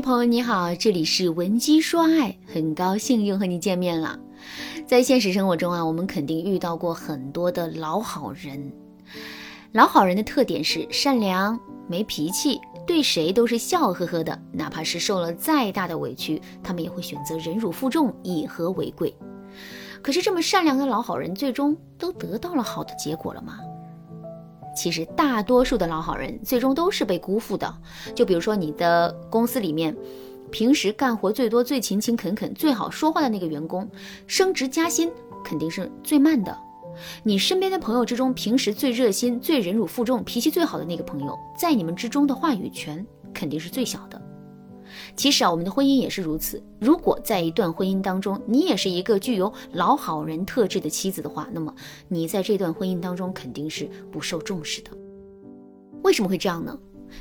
朋友你好，这里是文姬说爱，很高兴又和你见面了。在现实生活中啊，我们肯定遇到过很多的老好人。老好人的特点是善良、没脾气，对谁都是笑呵呵的，哪怕是受了再大的委屈，他们也会选择忍辱负重，以和为贵。可是这么善良的老好人，最终都得到了好的结果了吗？其实大多数的老好人最终都是被辜负的。就比如说你的公司里面，平时干活最多、最勤勤恳恳、最好说话的那个员工，升职加薪肯定是最慢的。你身边的朋友之中，平时最热心、最忍辱负重、脾气最好的那个朋友，在你们之中的话语权肯定是最小的。其实啊，我们的婚姻也是如此。如果在一段婚姻当中，你也是一个具有老好人特质的妻子的话，那么你在这段婚姻当中肯定是不受重视的。为什么会这样呢？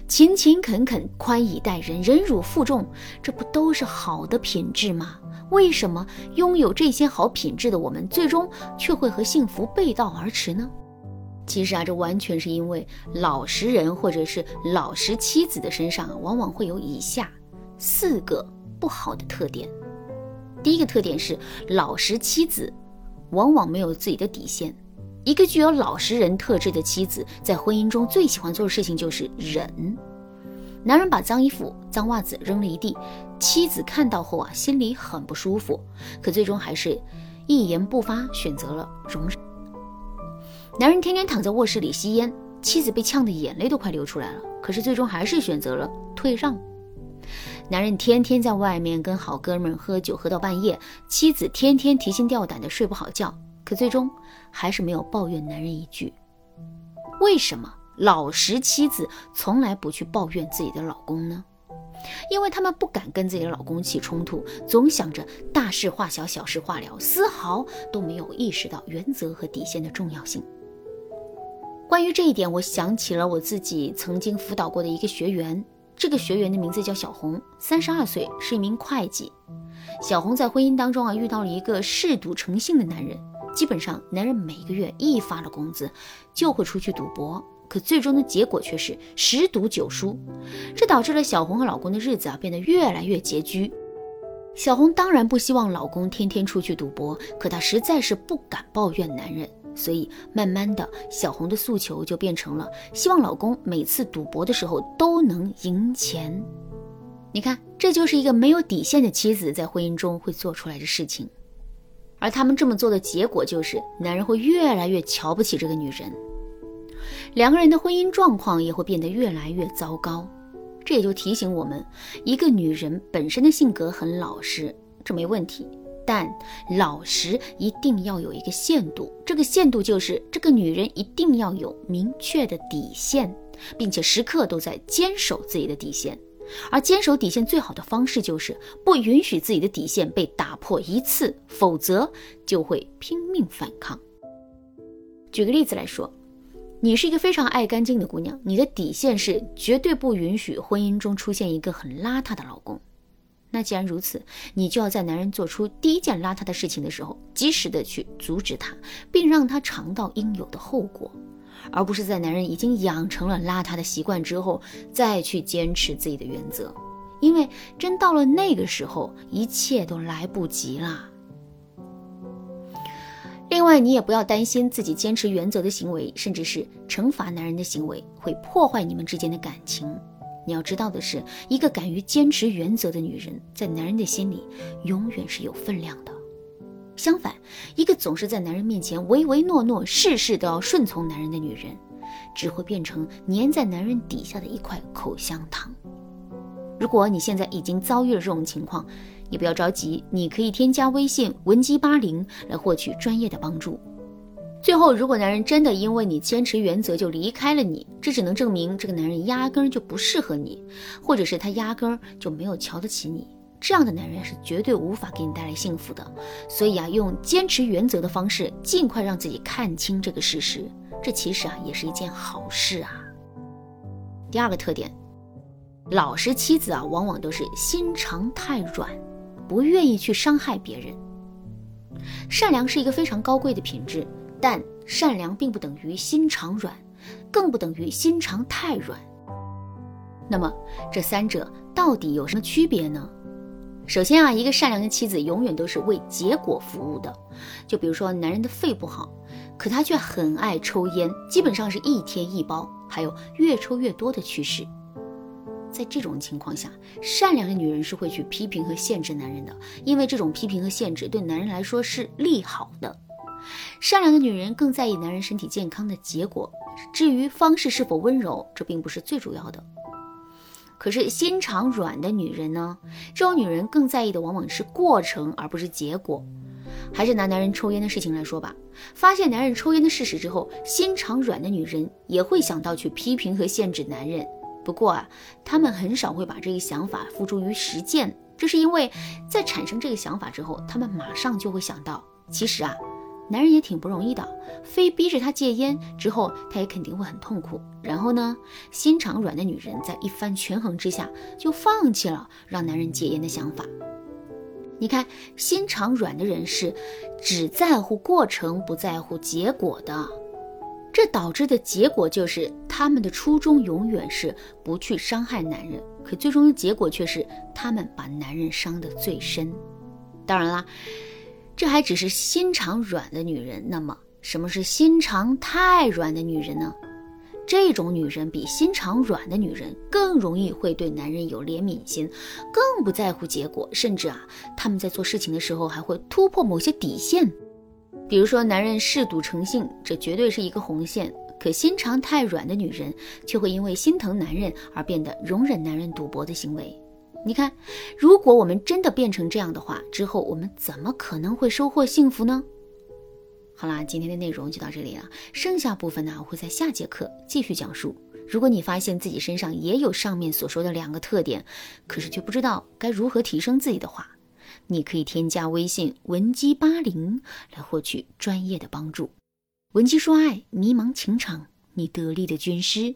勤勤恳恳、宽以待人、忍辱负重，这不都是好的品质吗？为什么拥有这些好品质的我们，最终却会和幸福背道而驰呢？其实啊，这完全是因为老实人或者是老实妻子的身上，往往会有以下。四个不好的特点。第一个特点是老实妻子往往没有自己的底线。一个具有老实人特质的妻子，在婚姻中最喜欢做的事情就是忍。男人把脏衣服、脏袜子扔了一地，妻子看到后啊，心里很不舒服，可最终还是一言不发，选择了容忍。男人天天躺在卧室里吸烟，妻子被呛得眼泪都快流出来了，可是最终还是选择了退让。男人天天在外面跟好哥们喝酒，喝到半夜，妻子天天提心吊胆的睡不好觉，可最终还是没有抱怨男人一句。为什么老实妻子从来不去抱怨自己的老公呢？因为他们不敢跟自己的老公起冲突，总想着大事化小，小事化了，丝毫都没有意识到原则和底线的重要性。关于这一点，我想起了我自己曾经辅导过的一个学员。这个学员的名字叫小红，三十二岁，是一名会计。小红在婚姻当中啊，遇到了一个嗜赌成性的男人。基本上，男人每个月一发了工资，就会出去赌博。可最终的结果却是十赌九输，这导致了小红和老公的日子啊变得越来越拮据。小红当然不希望老公天天出去赌博，可她实在是不敢抱怨男人。所以，慢慢的小红的诉求就变成了希望老公每次赌博的时候都能赢钱。你看，这就是一个没有底线的妻子在婚姻中会做出来的事情。而他们这么做的结果就是，男人会越来越瞧不起这个女人，两个人的婚姻状况也会变得越来越糟糕。这也就提醒我们，一个女人本身的性格很老实，这没问题。但老实一定要有一个限度，这个限度就是这个女人一定要有明确的底线，并且时刻都在坚守自己的底线。而坚守底线最好的方式就是不允许自己的底线被打破一次，否则就会拼命反抗。举个例子来说，你是一个非常爱干净的姑娘，你的底线是绝对不允许婚姻中出现一个很邋遢的老公。那既然如此，你就要在男人做出第一件邋遢的事情的时候，及时的去阻止他，并让他尝到应有的后果，而不是在男人已经养成了邋遢的习惯之后，再去坚持自己的原则，因为真到了那个时候，一切都来不及啦。另外，你也不要担心自己坚持原则的行为，甚至是惩罚男人的行为，会破坏你们之间的感情。你要知道的是，一个敢于坚持原则的女人，在男人的心里永远是有分量的。相反，一个总是在男人面前唯唯诺诺、事事都要顺从男人的女人，只会变成粘在男人底下的一块口香糖。如果你现在已经遭遇了这种情况，你不要着急，你可以添加微信文姬八零来获取专业的帮助。最后，如果男人真的因为你坚持原则就离开了你，这只能证明这个男人压根儿就不适合你，或者是他压根儿就没有瞧得起你。这样的男人是绝对无法给你带来幸福的。所以啊，用坚持原则的方式，尽快让自己看清这个事实，这其实啊也是一件好事啊。第二个特点，老实妻子啊，往往都是心肠太软，不愿意去伤害别人。善良是一个非常高贵的品质。但善良并不等于心肠软，更不等于心肠太软。那么这三者到底有什么区别呢？首先啊，一个善良的妻子永远都是为结果服务的。就比如说，男人的肺不好，可他却很爱抽烟，基本上是一天一包，还有越抽越多的趋势。在这种情况下，善良的女人是会去批评和限制男人的，因为这种批评和限制对男人来说是利好的。善良的女人更在意男人身体健康的结果，至于方式是否温柔，这并不是最主要的。可是心肠软的女人呢？这种女人更在意的往往是过程，而不是结果。还是拿男人抽烟的事情来说吧，发现男人抽烟的事实之后，心肠软的女人也会想到去批评和限制男人。不过啊，他们很少会把这个想法付诸于实践，这是因为在产生这个想法之后，他们马上就会想到，其实啊。男人也挺不容易的，非逼着他戒烟之后，他也肯定会很痛苦。然后呢，心肠软的女人在一番权衡之下，就放弃了让男人戒烟的想法。你看，心肠软的人是只在乎过程，不在乎结果的，这导致的结果就是他们的初衷永远是不去伤害男人，可最终的结果却是他们把男人伤得最深。当然啦。这还只是心肠软的女人，那么什么是心肠太软的女人呢？这种女人比心肠软的女人更容易会对男人有怜悯心，更不在乎结果，甚至啊，他们在做事情的时候还会突破某些底线。比如说，男人嗜赌成性，这绝对是一个红线。可心肠太软的女人却会因为心疼男人而变得容忍男人赌博的行为。你看，如果我们真的变成这样的话，之后我们怎么可能会收获幸福呢？好啦，今天的内容就到这里了，剩下部分呢，我会在下节课继续讲述。如果你发现自己身上也有上面所说的两个特点，可是却不知道该如何提升自己的话，你可以添加微信文姬八零来获取专业的帮助。文姬说爱，迷茫情场，你得力的军师。